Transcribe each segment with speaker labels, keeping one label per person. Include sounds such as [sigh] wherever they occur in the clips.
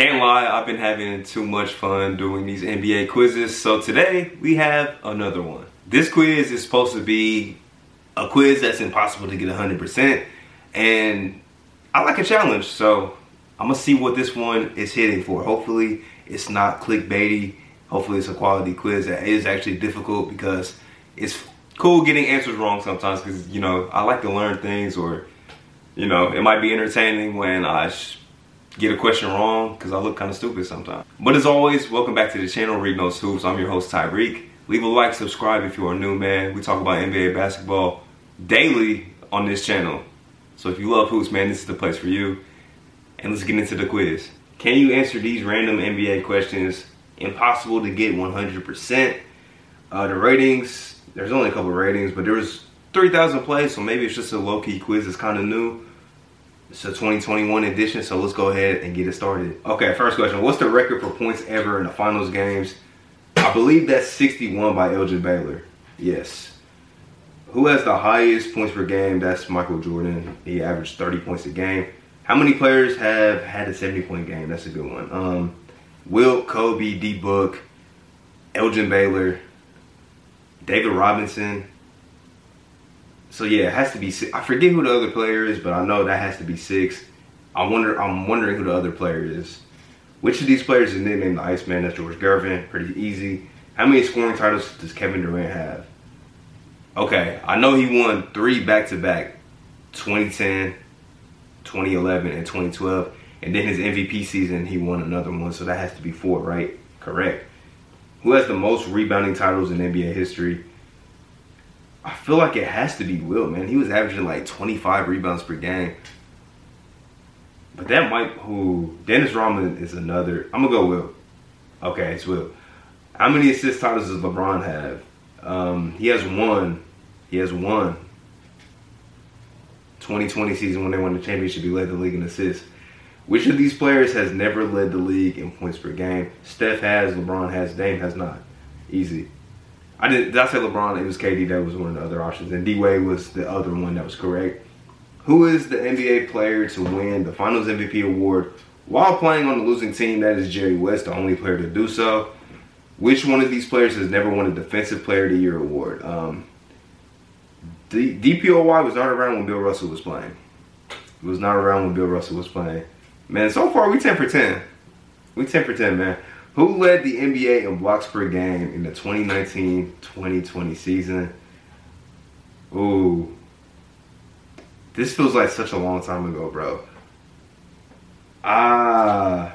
Speaker 1: Can't lie, I've been having too much fun doing these NBA quizzes. So today we have another one. This quiz is supposed to be a quiz that's impossible to get 100%. And I like a challenge, so I'm gonna see what this one is hitting for. Hopefully it's not clickbaity. Hopefully it's a quality quiz that is actually difficult because it's cool getting answers wrong sometimes because, you know, I like to learn things or, you know, it might be entertaining when I get a question wrong because I look kind of stupid sometimes. But as always, welcome back to the channel, Read Those Hoops. I'm your host, Tyreek. Leave a like, subscribe if you are new, man. We talk about NBA basketball daily on this channel. So if you love hoops, man, this is the place for you. And let's get into the quiz. Can you answer these random NBA questions? Impossible to get 100%. Uh, the ratings, there's only a couple ratings, but there was 3,000 plays, so maybe it's just a low-key quiz. It's kind of new. It's a 2021 edition, so let's go ahead and get it started. Okay, first question. What's the record for points ever in the finals games? I believe that's 61 by Elgin Baylor. Yes. Who has the highest points per game? That's Michael Jordan. He averaged 30 points a game. How many players have had a 70 point game? That's a good one. Um, Wilt, Kobe, D Book, Elgin Baylor, David Robinson. So yeah, it has to be. Six. I forget who the other player is, but I know that has to be six. I wonder. I'm wondering who the other player is. Which of these players is nicknamed the Iceman? That's George Gervin. Pretty easy. How many scoring titles does Kevin Durant have? Okay, I know he won three back to back 2010, 2011, and 2012. And then his MVP season, he won another one. So that has to be four, right? Correct. Who has the most rebounding titles in NBA history? I feel like it has to be Will, man. He was averaging like 25 rebounds per game. But that might who Dennis Rodman is another. I'm gonna go Will. Okay, it's Will. How many assist titles does LeBron have? Um, he has one. He has one. 2020 season when they won the championship, he led the league in assists. Which of these players has never led the league in points per game? Steph has, LeBron has, Dame has not. Easy. I did. Did I say LeBron? It was KD that was one of the other options, and D Wade was the other one that was correct. Who is the NBA player to win the Finals MVP award while playing on the losing team? That is Jerry West, the only player to do so. Which one of these players has never won a Defensive Player of the Year award? Um, D- DPOY was not around when Bill Russell was playing. It was not around when Bill Russell was playing. Man, so far we 10 for 10. We 10 for 10, man. Who led the NBA in blocks per game in the 2019-2020 season? Ooh. This feels like such a long time ago, bro. Ah.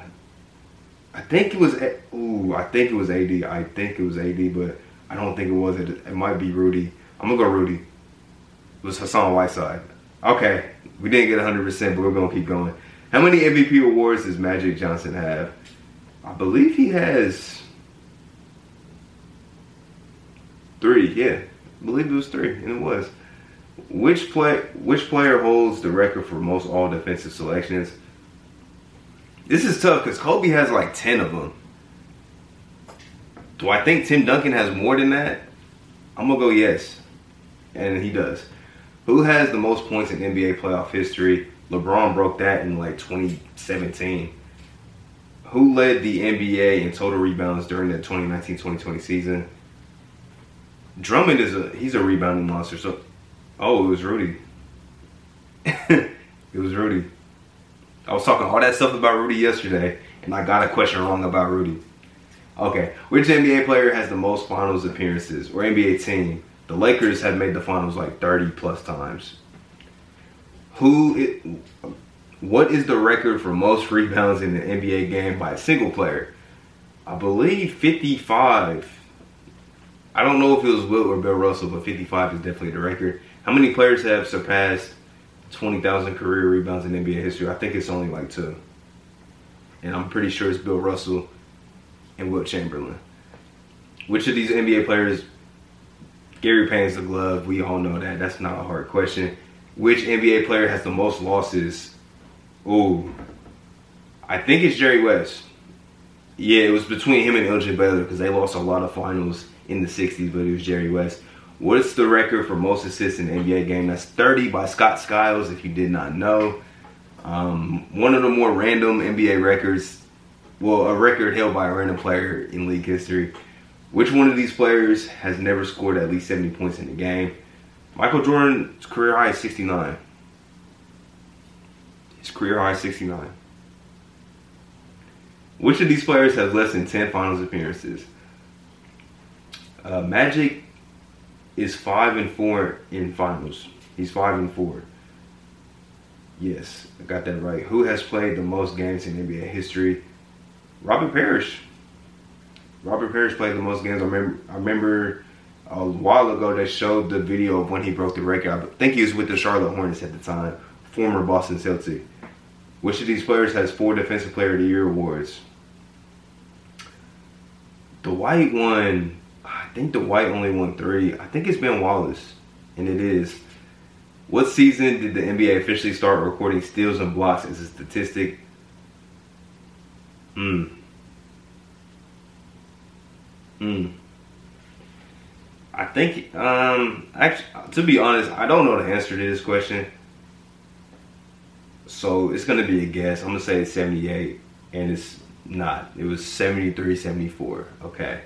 Speaker 1: I think it was ooh, I think it was AD. I think it was AD, but I don't think it was. It, it might be Rudy. I'm gonna go Rudy. It was Hassan Whiteside. Okay, we didn't get 100%, but we're gonna keep going. How many MVP awards does Magic Johnson have? I believe he has three. Yeah, I believe it was three, and it was. Which play? Which player holds the record for most All Defensive selections? This is tough because Kobe has like ten of them. Do I think Tim Duncan has more than that? I'm gonna go yes, and he does. Who has the most points in NBA playoff history? LeBron broke that in like 2017. Who led the NBA in total rebounds during the 2019-2020 season? Drummond is a he's a rebounding monster. So, oh, it was Rudy. [laughs] it was Rudy. I was talking all that stuff about Rudy yesterday, and I got a question wrong about Rudy. Okay, which NBA player has the most finals appearances or NBA team? The Lakers have made the finals like 30 plus times. Who? It, what is the record for most rebounds in an NBA game by a single player? I believe 55. I don't know if it was Wilt or Bill Russell, but 55 is definitely the record. How many players have surpassed 20,000 career rebounds in NBA history? I think it's only like two. And I'm pretty sure it's Bill Russell and Wilt Chamberlain. Which of these NBA players, Gary Payton's the glove, we all know that. That's not a hard question. Which NBA player has the most losses? Ooh, I think it's Jerry West. Yeah, it was between him and Elgin Baylor because they lost a lot of finals in the 60s, but it was Jerry West. What's the record for most assists in an NBA game? That's 30 by Scott Skiles, if you did not know. Um, one of the more random NBA records. well, a record held by a random player in league history. Which one of these players has never scored at least 70 points in a game? Michael Jordan's career high is 69. Career high 69. Which of these players has less than 10 finals appearances? Uh, Magic is 5 and 4 in finals. He's 5 and 4. Yes, I got that right. Who has played the most games in NBA history? Robert Parish. Robert Parish played the most games. I remember, I remember a while ago they showed the video of when he broke the record. I think he was with the Charlotte Hornets at the time, former Boston Celtic. Which of these players has four Defensive Player of the Year awards? The white one, I think the white only won three. I think it's Ben Wallace, and it is. What season did the NBA officially start recording steals and blocks as a statistic? Hmm. Hmm. I think, um, actually, to be honest, I don't know the answer to this question. So it's to be a guess. I'm to say it's 78, and it's not. It was 73, 74. Okay.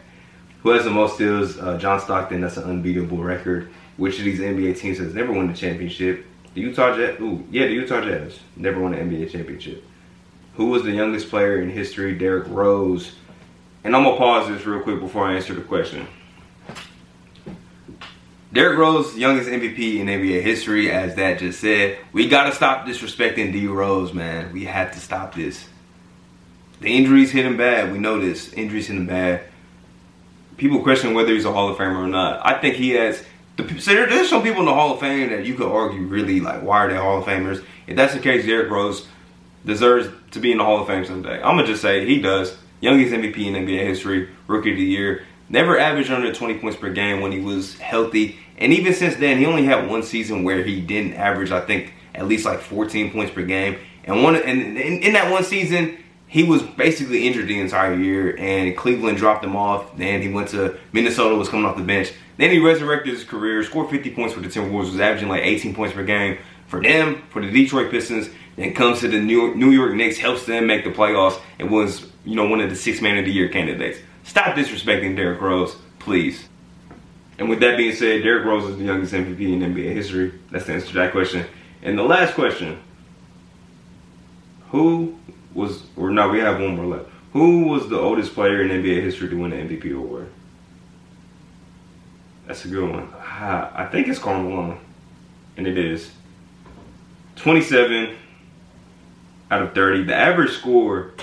Speaker 1: Who has the most steals? Uh, John Stockton. That's an unbeatable record. Which of these NBA teams has never won the championship? The Utah Jazz. Ooh, yeah, the Utah Jazz never won an NBA championship. Who was the youngest player in history? Derrick Rose. And I'm gonna pause this real quick before I answer the question. Derrick Rose, youngest MVP in NBA history, as that just said. We gotta stop disrespecting D Rose, man. We have to stop this. The injuries hit him bad. We know this. Injuries hit him bad. People question whether he's a Hall of Famer or not. I think he has. The, so there's some people in the Hall of Fame that you could argue really like why are they Hall of Famers? If that's the case, Derrick Rose deserves to be in the Hall of Fame someday. I'm gonna just say he does. Youngest MVP in NBA history, Rookie of the Year. Never averaged under 20 points per game when he was healthy. And even since then, he only had one season where he didn't average, I think, at least like 14 points per game. And one and in, in that one season, he was basically injured the entire year, and Cleveland dropped him off. Then he went to Minnesota, was coming off the bench. Then he resurrected his career, scored 50 points for the Timberwolves, was averaging like 18 points per game for them, for the Detroit Pistons. Then comes to the New York Knicks, helps them make the playoffs, and was you know one of the six man of the year candidates. Stop disrespecting Derrick Rose, please. And with that being said, Derrick Rose is the youngest MVP in NBA history. That's the answer to that question. And the last question Who was, or no, we have one more left. Who was the oldest player in NBA history to win the MVP award? That's a good one. Ah, I think it's Karl Malone. And it is. 27 out of 30. The average score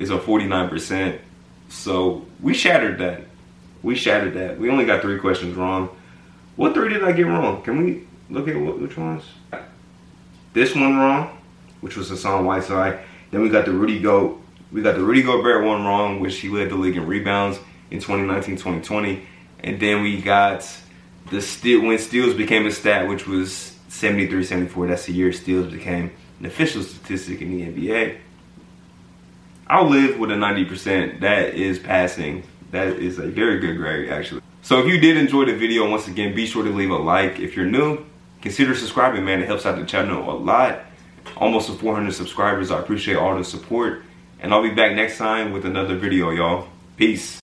Speaker 1: is a 49%. So we shattered that. We shattered that. We only got three questions wrong. What three did I get wrong? Can we look at what, which ones? This one wrong, which was Hassan Whiteside. Then we got the Rudy Go. We got the Rudy Gobert one wrong, which he led the league in rebounds in 2019-2020. And then we got the steal when steals became a stat, which was 73-74. That's the year steals became an official statistic in the NBA. I'll live with a 90%. That is passing. That is a very good grade, actually. So if you did enjoy the video, once again, be sure to leave a like. If you're new, consider subscribing, man. It helps out the channel a lot. Almost to 400 subscribers. I appreciate all the support. And I'll be back next time with another video, y'all. Peace.